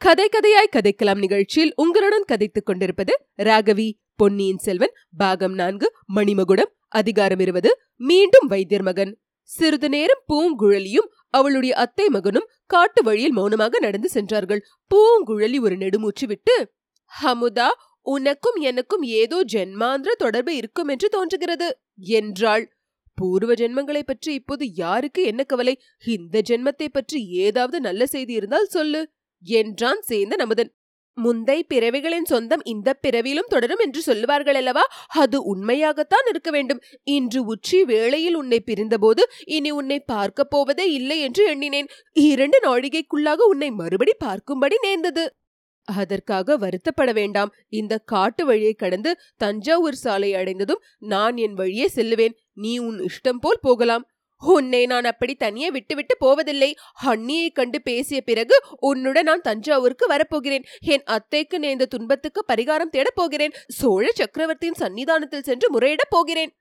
கதை கதையாய் கதைக்கலாம் நிகழ்ச்சியில் உங்களுடன் கதைத்துக் கொண்டிருப்பது ராகவி பொன்னியின் செல்வன் பாகம் நான்கு மணிமகுடம் அதிகாரம் இருபது மீண்டும் வைத்தியர் மகன். சிறிது நேரம் பூங்குழலியும் அவளுடைய அத்தை மகனும் காட்டு வழியில் மௌனமாக நடந்து சென்றார்கள். பூங்குழலி ஒரு நெடுமூச்சு விட்டு ஹமுதா உனக்கும் எனக்கும் ஏதோ ஜென்மாந்திர தொடர்பு இருக்கும் என்று தோன்றுகிறது என்றாள். பூர்வ ஜென்மங்களை பற்றி இப்போது யாருக்கு என்ன கவலை? இந்த ஜென்மத்தை பற்றி ஏதாவது நல்ல செய்தி இருந்தால் சொல்லு என்றான் சேந்தன் அமுதன். முந்தை பிறவிகளின் சொந்தம் இந்த பிறவியிலும் தொடரும் என்று சொல்லுவார்கள் அல்லவா அது உண்மையாகத்தான் இருக்க வேண்டும். இன்று உச்சி வேளையில் உன்னை பிரிந்தபோது இனி உன்னை பார்க்கப் போவதே இல்லை என்று எண்ணினேன். இரண்டு நாழிகைக்குள்ளாக உன்னை மறுபடி பார்க்கும்படி நேர்ந்தது. அதற்காக வருத்தப்பட வேண்டாம். இந்த காட்டு வழியை கடந்து தஞ்சாவூர் சாலை அடைந்ததும் நான் என் வழியே செல்லுவேன். நீ உன் இஷ்டம் போல் போகலாம். உன்னை நான் அப்படி தனியே விட்டுவிட்டு போவதில்லை. ஹன்னியை கண்டு பேசிய பிறகு உன்னுடன் நான் தஞ்சாவூருக்கு வரப்போகிறேன். என் அத்தைக்கு நேர்ந்த துன்பத்துக்கு பரிகாரம் தேடப் போகிறேன். சோழ சக்கரவர்த்தியின் சன்னிதானத்தில் சென்று முறையிடப் போகிறேன்.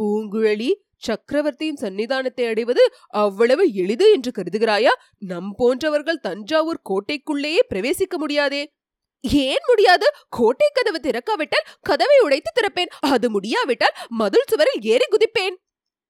பூங்குழலி சக்கரவர்த்தியின் சன்னிதானத்தை அடைவது அவ்வளவு எளிது என்று கருதுகிறாயா? நம் போன்றவர்கள் தஞ்சாவூர் கோட்டைக்குள்ளேயே பிரவேசிக்க முடியாதே. ஏன் முடியாது? கோட்டை கதவு திறக்காவிட்டால் கதவை உடைத்து திறப்பேன். அது முடியாவிட்டால் மதுள் சுவரில் ஏறி குதிப்பேன்.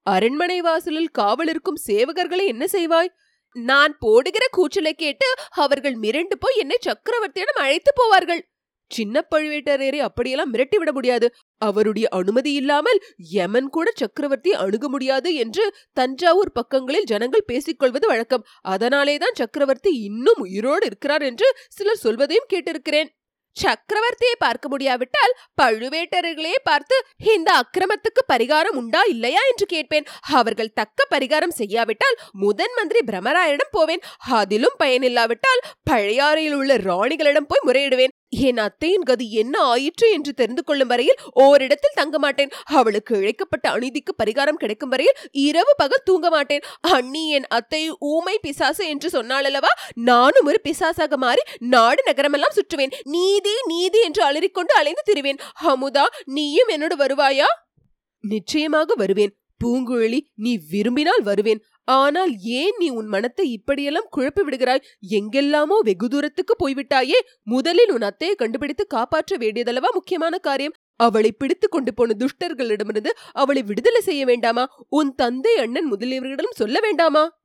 அரண்மனை வாசலில் காவலிருக்கும் சேவகர்களை என்ன செய்வாய்? நான் போடுகிற கூச்சலை கேட்டு அவர்கள் மிரண்டு போய் என்னை சக்கரவர்த்தியிடம் அழைத்து போவார்கள். சின்ன பழுவேட்டரையரை அப்படியெல்லாம் மிரட்டி விட முடியாது. அவருடைய அனுமதி இல்லாமல் யமன் கூட சக்கரவர்த்தி அணுக முடியாது என்று தஞ்சாவூர் பக்கங்களில் ஜனங்கள் பேசிக்கொள்வது வழக்கம். அதனாலேதான் சக்கரவர்த்தி இன்னும் உயிரோடு இருக்கிறார் என்று சிலர் சொல்வதையும் கேட்டிருக்கிறேன். சக்கரவர்த்தியை பார்க்க முடியாவிட்டால் பழுவேட்டர்களே பார்த்து இந்த அக்கிரமத்துக்கு பரிகாரம் உண்டா இல்லையா? என்று கேட்பேன். அவர்கள் தக்க பரிகாரம் செய்யாவிட்டால் முதன் மந்திரி பிரமராயரிடம் போவேன். அதிலும் பயனில்லாவிட்டால் பழையாறையில் உள்ள ராணிகளிடம் போய் முறையிடுவேன். என் அத்தையின் கதி என்ன ஆயிற்று என்று தெரிந்து கொள்ளும் வரையில் ஓரிடத்தில் தங்க மாட்டேன். அவளுக்கு இழைக்கப்பட்ட அநீதிக்கு பரிகாரம் கிடைக்கும் வரையில் இரவு பகல் தூங்க மாட்டேன். அண்ணி என் அத்தை ஊமை பிசாசு என்று சொன்னாலல்லவா நானும் ஒரு பிசாசாக மாறி நாடு நகரமெல்லாம் சுற்றுவேன். நீதி நீதி என்று அலறிக்கொண்டு அலைந்து திரிவேன். அமுதா நீயும் என்னோடு வருவாயா? நிச்சயமாக வருவேன். பூங்குழலி நீ விரும்பினால் வருவேன். ஆனால் ஏன் நீ உன் மனத்தை இப்படியெல்லாம் குழப்பி விடுகிறாய்? எங்கெல்லாமோ வெகு தூரத்துக்கு போய்விட்டாயே முதலில் உன் அத்தையை கண்டுபிடித்து காப்பாற்ற வேண்டியதல்லவா முக்கியமான காரியம்? அவளை பிடித்து கொண்டு போன துஷ்டர்களிடமிருந்து அவளை விடுதலை செய்ய வேண்டாமா? உன் தந்தை அண்ணன் முதலியவர்களிடம் சொல்ல வேண்டாமா?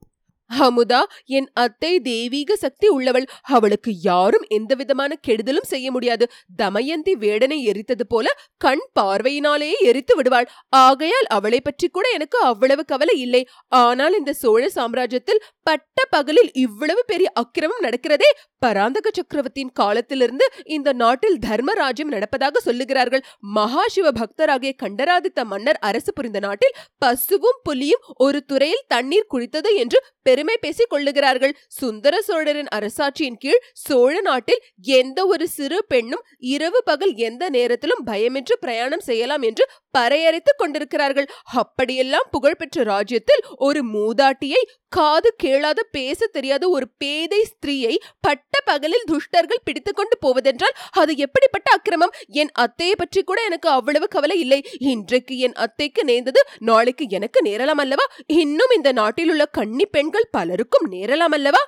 அமுதா என் அத்தை தெய்வீக சக்தி உள்ளவள். அவளுக்கு யாரும் எந்த விதமான கெடுதலும் செய்ய முடியாது. தமயந்தி வேடனை எரித்தது போல கண் பார்வையினாலேயே எரித்து விடுவாள். ஆகையால் அவளை பற்றி கூட எனக்கு அவ்வளவு கவலை இல்லை. ஆனால் இந்த சோழ சாம்ராஜ்யத்தில் பட்ட பகலில் இவ்வளவு பெரிய அக்கிரமம் நடக்கிறதே பராந்தக சக்கரவர்த்தியின் காலத்திலிருந்து இந்த நாட்டில் தர்மராஜ்யம் நடப்பதாக சொல்லுகிறார்கள். மகாசிவ பக்தராகிய கண்டராதித்த மன்னர் அரசு புரிந்த நாட்டில் பசுவும் புலியும் ஒரு துறையில் தண்ணீர் குடித்தது என்று பெருமை பேசிக் கொள்ளுகிறார்கள். சுந்தர சோழரின் அரசாட்சியின் கீழ் சோழ நாட்டில் எந்த ஒரு சிறு பெண்ணும் இரவு பகல் எந்த நேரத்திலும் பயமின்றி பிரயாணம் செய்யலாம் என்று பறையறைத்துக் கொண்டிருக்கிறார்கள். அப்படியெல்லாம் புகழ்பெற்ற ராஜ்யத்தில் ஒரு மூதாட்டியை காது கேளாத பேச தெரியாத ஒரு பேதை ஸ்திரீயை பட்ட பகலில் துஷ்டர்கள் பிடித்துக்கொண்டு போவதென்றால் அது எப்படிப்பட்ட அக்கிரமம்? என் அத்தையை பற்றி கூட எனக்கு அவ்வளவு கவலை இல்லை. இன்றைக்கு என் அத்தைக்கு நேர்ந்தது நாளைக்கு எனக்கு நேரலாம் அல்லவா? இன்னும் இந்த நாட்டில் உள்ள கன்னி பெண்கள் பலருக்கும் நேரலாம் அல்லவா?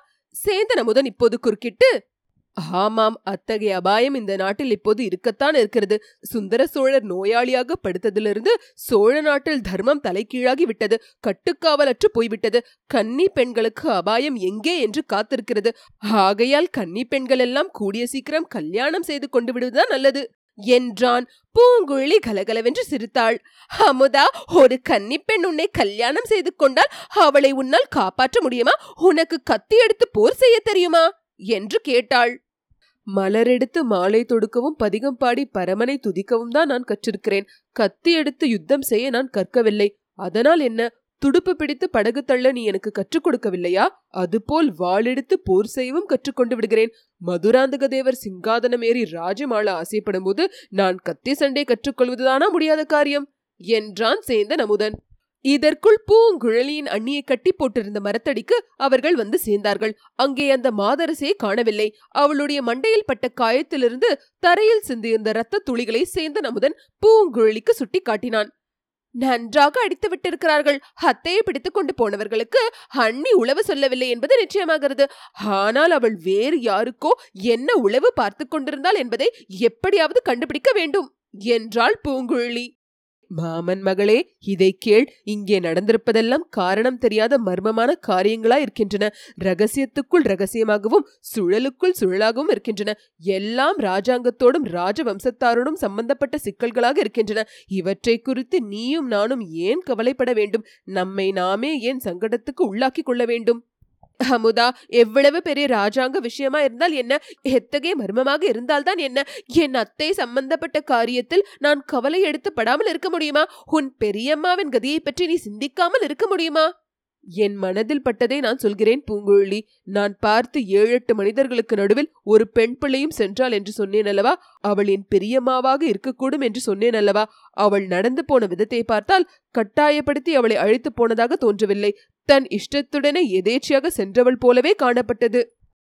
சேந்தன் அமுதன் இப்போது குறுக்கிட்டு ஆமாம் அத்தகைய அபாயம் இந்த நாட்டில் இப்போது இருக்கத்தான் இருக்கிறது. சுந்தர சோழர் நோயாளியாக படுத்ததிலிருந்து சோழ நாட்டில் தர்மம் தலைகீழாகி விட்டது. கட்டுக்காவலற்று போய்விட்டது. கன்னி பெண்களுக்கு அபாயம் எங்கே என்று காத்திருக்கிறது. ஆகையால் கன்னி பெண்கள் எல்லாம் கூடிய சீக்கிரம் கல்யாணம் செய்து கொண்டு விடுவதுதான் நல்லது என்றான். பூங்குழலி கலகலவென்று சிரித்தாள். அமுதா ஒரு கன்னிப்பெண் உன்னை கல்யாணம் செய்து கொண்டால் அவளை உன்னால் காப்பாற்ற முடியுமா? உனக்கு கத்தி எடுத்து போர் செய்ய தெரியுமா? என்று கேட்டாள். மலரெடுத்து மாலை தொடுக்கவும் பதிகம் பாடி பரமனை துதிக்கவும் தான் நான் கற்றிருக்கிறேன். கத்தி எடுத்து யுத்தம் செய்ய நான் கற்கவில்லை. அதனால் என்ன? துடுப்பு பிடித்து படகு தள்ள நீ எனக்கு கற்றுக் கொடுக்கவில்லையா? அதுபோல் வாளெடுத்து போர் செய்யவும் கற்றுக்கொண்டு விடுகிறேன். மதுராந்தக தேவர் சிங்காதனம் ஏறி ராஜமாள ஆசைப்படும் போது நான் கத்தி சண்டை கற்றுக்கொள்வதுதானா முடியாத காரியம்? என்றான் சேந்தன் அமுதன். இதற்குள் பூங்குழலியின் அண்ணியை கட்டி போட்டிருந்த மரத்தடிக்கு அவர்கள் வந்து சேர்ந்தார்கள். அங்கே அந்த மாதரசியை காணவில்லை. அவளுடைய மண்டையில் பட்ட காயத்திலிருந்து தரையில் சிந்தியிருந்த இரத்த துளிகளை சேந்தன் அமுதன் பூங்குழலிக்கு சுட்டி காட்டினான். நன்றாக அடித்து விட்டிருக்கிறார்கள். ஹத்தையை பிடித்துக் கொண்டு போனவர்களுக்கு அண்ணி உளவு சொல்லவில்லை என்பது நிச்சயமாகிறது. ஆனால் அவள் வேறு யாருக்கோ என்ன உளவு பார்த்து கொண்டிருந்தாள் என்பதை எப்படியாவது கண்டுபிடிக்க வேண்டும் என்றாள் பூங்குழலி. மாமன் மகளே இதை கேள். இங்கே நடந்திருப்பதெல்லாம் காரணம் தெரியாத மர்மமான காரியங்களா இருக்கின்றன. ரகசியத்துக்குள் ரகசியமாகவும் சுழலுக்குள் சுழலாகவும் இருக்கின்றன. எல்லாம் ராஜாங்கத்தோடும் ராஜவம்சத்தாரோடும் சம்பந்தப்பட்ட சிக்கல்களாக இருக்கின்றன. இவற்றை குறித்து நீயும் நானும் ஏன் கவலைப்பட வேண்டும்? நம்மை நாமே ஏன் சங்கடத்துக்கு உள்ளாக்கி கொள்ள வேண்டும்? அமுதா எவ்வளவு பெரிய ராஜாங்க விஷயமா இருந்தால் என்ன? எத்தகைய மர்மமாக இருந்தால்தான் என்ன? என் அத்தை சம்பந்தப்பட்ட காரியத்தில் நான் கவலை எடுத்து படாமல் இருக்க முடியுமா? உன் பெரியம்மாவின் கதியை பற்றி நீ சிந்திக்காமல் இருக்க முடியுமா? என் மனதில் பட்டதை நான் சொல்கிறேன் பூங்குழலி. நான் பார்த்து ஏழு எட்டு மனிதர்களுக்கு நடுவில் ஒரு பெண் பிள்ளையும் சென்றாள் என்று சொன்னேன் அல்லவா? அவள் என் பெரியம்மாவாக இருக்கக்கூடும் என்று சொன்னேன் அல்லவா? அவள் நடந்து போன விதத்தை பார்த்தால் கட்டாயப்படுத்தி அவளை அழைத்து போனதாக தோன்றவில்லை. தன் இஷ்டத்துடனே எதேச்சியாக சென்றவள் போலவே காணப்பட்டது.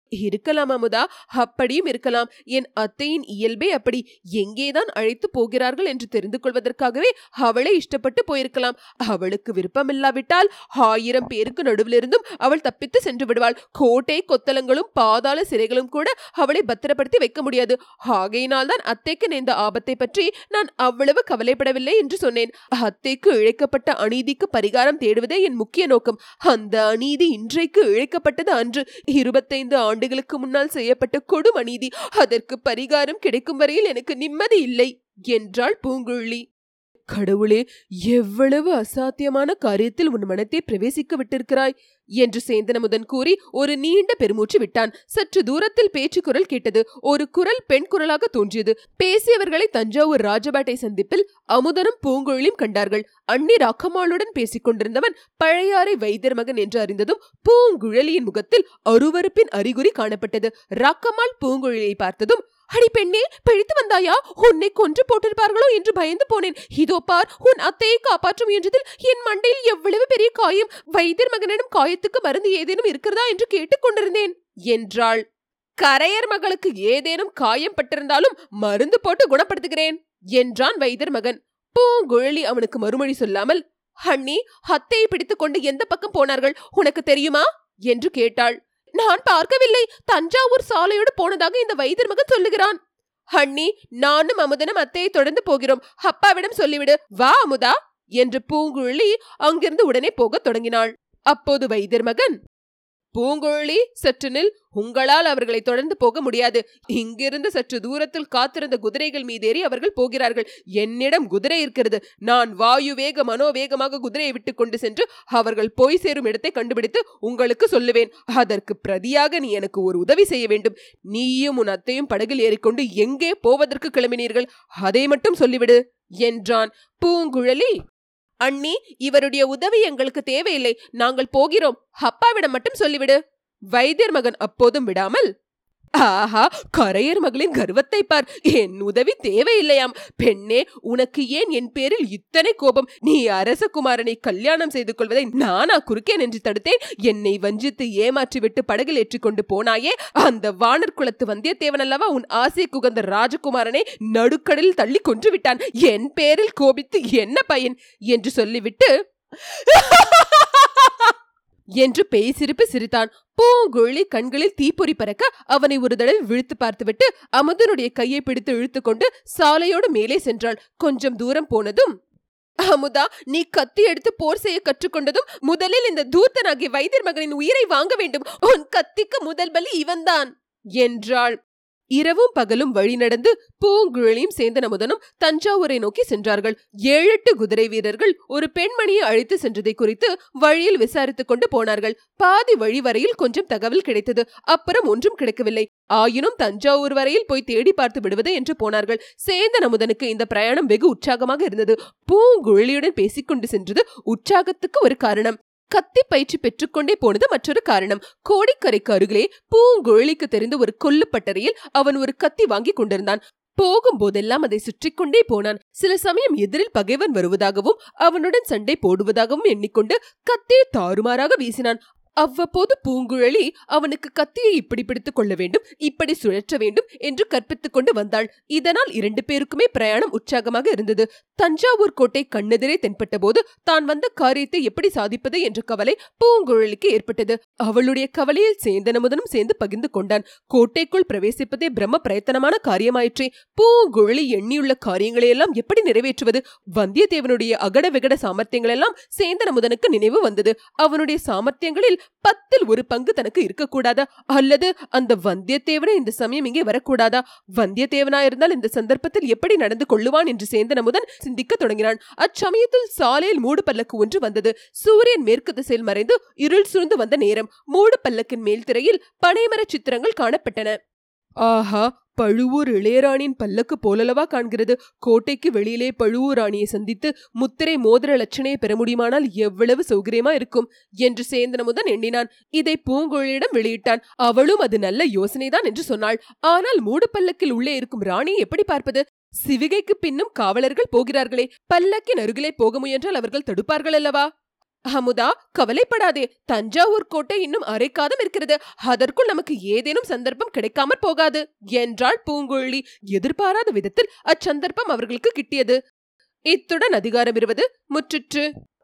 இருக்கலாம் அமுதா அப்படியும் இருக்கலாம். என் அத்தையின் இயல்பே அப்படி எங்கேதான் அழைத்து போகிறார்கள் என்று தெரிந்து கொள்வதற்காகவே அவளே இஷ்டப்பட்டு போயிருக்கலாம். அவளுக்கு விருப்பமில்லாவிட்டால் ஆயிரம் பேருக்கு நடுவிலிருந்தும் அவள் தப்பித்து சென்று விடுவாள். கோட்டை கொத்தலங்களும் பாதாள சிறைகளும் கூட அவளை பத்திரப்படுத்தி வைக்க முடியாது. ஆகையினால் தான் அத்தைக்கு நேர்ந்த ஆபத்தை பற்றி நான் அவ்வளவு கவலைப்படவில்லை என்று சொன்னேன். அத்தைக்கு இழைக்கப்பட்ட அநீதிக்கு பரிகாரம் தேடுவதே என் முக்கிய நோக்கம். அந்த அநீதி இன்றைக்கு இழைக்கப்பட்டது அன்று. இருபத்தைந்து ஆண்டுகளுக்கு முன்னால் செய்யப்பட்ட கொடும் அநீதி அதற்கு பரிகாரம் கிடைக்கும் வரையில் எனக்கு நிம்மதி இல்லை என்றாள் பூங்குழலி. கடவுளே எவ்வளவு அசாத்தியமான காரியத்தில் உன் மனத்தை பிரவேசிக்க விட்டிருக்கிறாய்? என்று சேந்தனமுதன் கூறி ஒரு நீண்ட பெருமூச்சு விட்டான். சற்று தூரத்தில் பேச்சு குரல் கேட்டது. ஒரு குரல் பெண் குரலாக தோன்றியது. பேசியவர்களை தஞ்சாவூர் ராஜபாட்டை சந்திப்பில் அமுதனும் பூங்குழலியும் கண்டார்கள். அண்ணி ராக்கம்மாளுடன் பேசிக் கொண்டிருந்தவன் பழையாறை வைத்தியர் மகன் என்று அறிந்ததும் பூங்குழலியின் முகத்தில் அருவருப்பின் அறிகுறி காணப்பட்டது. ராக்கம்மாள் பூங்குழலியை பார்த்ததும் அடி பெண்ணே பிழைத்து வந்தாயா? உன்னை கொன்று போட்டிருப்பார்களோ என்று பயந்து போனேன். இதோ பார் உன் அத்தையை காப்பாற்ற முயன்றதில் என் மண்டையில் எவ்வளவு பெரிய காயம். வைத்தியர் மகனிடம் காயத்துக்கு மருந்து ஏதேனும் இருக்கிறதா என்று கேட்டுக்கொண்டிருந்தேன் என்றாள். கரையர் மகளுக்கு ஏதேனும் காயம் பட்டிருந்தாலும் மருந்து போட்டு குணப்படுத்துகிறேன் என்றான் வைத்தியர் மகன். பூங்குழலி அவனுக்கு மறுமொழி சொல்லாமல் ஹண்ணி அத்தையை பிடித்துக் கொண்டு எந்த பக்கம் போனார்கள்? உனக்கு தெரியுமா? என்று கேட்டாள். நான் பார்க்கவில்லை. தஞ்சாவூர் சாலையோடு போனதாக இந்த வைத்தியர் மகன் சொல்லுகிறான். ஹண்ணி நானும் அமுதனும் அத்தையை தொடர்ந்து போகிறோம். அப்பாவிடம் சொல்லிவிடு. வா அமுதா என்று பூங்குழலி அங்கிருந்து உடனே போகத் தொடங்கினாள். அப்போது வைத்தியர் மகன் பூங்குழலி சற்று நில். உங்களால் அவர்களை தொடர்ந்து போக முடியாது. இங்கிருந்து சற்று தூரத்தில் காத்திருந்த குதிரைகள் மீதேறி அவர்கள் போகிறார்கள். என்னிடம் குதிரை இருக்கிறது. நான் வாயு வேக மனோவேகமாக குதிரையை விட்டு கொண்டு சென்று அவர்கள் போய் சேரும் இடத்தை கண்டுபிடித்து உங்களுக்கு சொல்லுவேன். அதற்கு பிரதியாக நீ எனக்கு ஒரு உதவி செய்ய வேண்டும். நீயும் உன் அத்தையும் படகில் ஏறிக்கொண்டு எங்கே போவதற்கு கிளம்பினீர்கள்? அதை மட்டும் சொல்லிவிடு என்றான் பூங்குழலி. அண்ணி இவருடைய உதவி எங்களுக்கு தேவையில்லை. நாங்கள் போகிறோம். அப்பாவிடம் மட்டும் சொல்லிவிடு. வைத்தியர் மகன் அப்போதும் விடாமல் ஆஹா கரையர் மகளின் கர்வத்தை பார். என் உதவி தேவையில்லையாம். பெண்ணே உனக்கு ஏன் என் பேரில் இத்தனை கோபம்? நீ அரசகுமாரனை கல்யாணம் செய்து கொள்வதை நானா குறுக்கே நின்று தடுத்தேன். என்னை வஞ்சித்து ஏமாற்றிவிட்டு படகில் ஏற்றிக்கொண்டு போனாயே. அந்த வானர் குலத்து வந்தியத்தேவன் அல்லவா? உன் ஆசை குகந்த ராஜகுமாரனை நடுக்கடலில் தள்ளி கொன்று விட்டான். என் பேரில் கோபித்து என்ன பயன்? என்று சொல்லிவிட்டு என்று பேய் சிரிப்பு சிரித்தான். பூங்குழலி கண்களில் தீப்பொறி பறக்க அவனை ஒரு தடவை விழுத்து பார்த்துவிட்டு அமுதனுடைய கையை பிடித்து இழுத்துக்கொண்டு சாலையோடு மேலே சென்றாள். கொஞ்சம் தூரம் போனதும் அமுதா நீ கத்தி எடுத்து போர் செய்ய கற்றுக்கொண்டதும் முதலில் இந்த தூர்த்தனாகிய வைத்தியர் மகனின் உயிரை வாங்க வேண்டும். உன் கத்திக்கு முதல் பலி இவன்தான் என்றாள். இரவும் பகலும் வழி நடந்து பூங்குழலியும் சேந்தனமுதனும் தஞ்சாவூரை நோக்கி சென்றார்கள். ஏழெட்டு குதிரை வீரர்கள் ஒரு பெண்மணியை அழைத்து சென்றதை குறித்து வழியில் விசாரித்துக் கொண்டு போனார்கள். பாதி வழி வரையில் கொஞ்சம் தகவல் கிடைத்தது. அப்புறம் ஒன்றும் கிடைக்கவில்லை. ஆயினும் தஞ்சாவூர் வரையில் போய் தேடி பார்த்து விடுவது என்று போனார்கள். சேந்தனமுதனுக்கு இந்த பிரயாணம் வெகு உற்சாகமாக இருந்தது. பூங்குழலியுடன் பேசிக்கொண்டு சென்றது உற்சாகத்துக்கு ஒரு காரணம். கத்தி பயிற்சி பெற்றுக்கொண்டே போனது மற்றொரு காரணம். கோடிக்கரைக்கு அருகிலே பூங்குழலிக்கு தெரிந்த ஒரு கொல்லுப்பட்டறையில் அவன் ஒரு கத்தி வாங்கி கொண்டிருந்தான். போகும்போதெல்லாம் அதை சுற்றி கொண்டே போனான். சில சமயம் எதிரில் பகைவன் வருவதாகவும் அவனுடன் சண்டை போடுவதாகவும் எண்ணிக்கொண்டு கத்தியை தாறுமாறாக வீசினான். அவ்வப்போது பூங்குழலி அவனுக்கு கத்தியை இப்படி பிடித்துக் கொள்ள வேண்டும் இப்படி சுழற்ற வேண்டும் என்று கற்பித்துக் கொண்டு வந்தாள். இதனால் இரண்டு பேருக்குமே பிரயாணம் உற்சாகமாக இருந்தது. தஞ்சாவூர் கோட்டை கண்ணெதிரே தென்பட்ட போது தான் வந்த காரியத்தை எப்படி சாதிப்பது என்ற கவலை பூங்குழலிக்கு ஏற்பட்டது. அவளுடைய கவலையில் சேந்தனமுதனும் சேர்ந்து பகிர்ந்து கொண்டான். கோட்டைக்குள் பிரவேசிப்பதே பிரம்ம பிரயத்தனமான காரியமாயிற்றே. பூங்குழலி எண்ணியுள்ள காரியங்களை எல்லாம் எப்படி நிறைவேற்றுவது? வந்தியத்தேவனுடைய அகட விகட சாமர்த்தியங்களெல்லாம் சேந்தனமுதனுக்கு நினைவு வந்தது. அவனுடைய சாமர்த்தியங்களில் பத்தில் ஒரு பங்கு தனக்கு இருக்கக்கூடாதா? அல்லது அந்த வந்தியத்தேவனை இந்த சமயம் இங்கே வரக்கூடாதா? வந்தியத்தேவனா இருந்தால் இந்த சந்தர்ப்பத்தில் எப்படி நடந்து கொள்ளுவான் என்று சேந்தனமுதன் சிந்திக்க தொடங்கினான். அச்சமயத்தில் சாலையில் மூடு பல்லக்கு ஒன்று வந்தது. சூரியன் மேற்கு திசையில் மறைந்து இருள் சூழ்ந்து வந்த நேரம். மூடு பல்லக்கின் மேல் திரையில் பனைமர சித்திரங்கள் காணப்பட்டன. ஆஹா பழுவூர் இளையராணியின் பல்லக்கு போலலவா காண்கிறது. கோட்டைக்கு வெளியிலே பழுவூர் ராணியை சந்தித்து முத்திரை மோதிர லட்சணையை பெற முடியுமானால் எவ்வளவு சௌகரியமா இருக்கும் என்று சேந்தனமுதன் எண்ணினான். இதை பூங்குழலியிடம் வெளியிட்டான். அவளும் அது நல்ல யோசனைதான் என்று சொன்னாள். ஆனால் மூடு பல்லக்கில் உள்ளே இருக்கும் ராணியை எப்படி பார்ப்பது? சிவிகைக்கு பின்னும் காவலர்கள் போகிறார்களே. பல்லக்கின் அருகிலே போக முயன்றால் அவர்கள் தடுப்பார்கள் அல்லவா? அமுதா கவலைப்படாதே. தஞ்சாவூர் கோட்டை இன்னும் அரைக்காதம் இருக்கிறது. அதற்குள் நமக்கு ஏதேனும் சந்தர்ப்பம் கிடைக்காமற் போகாது. என்றாள் பூங்குழலி எதிர்பாராத விதத்தில் அச்சந்தர்ப்பம் அவர்களுக்கு கிட்டியது. இத்துடன் அதிகாரம் இருவது முற்றிற்று.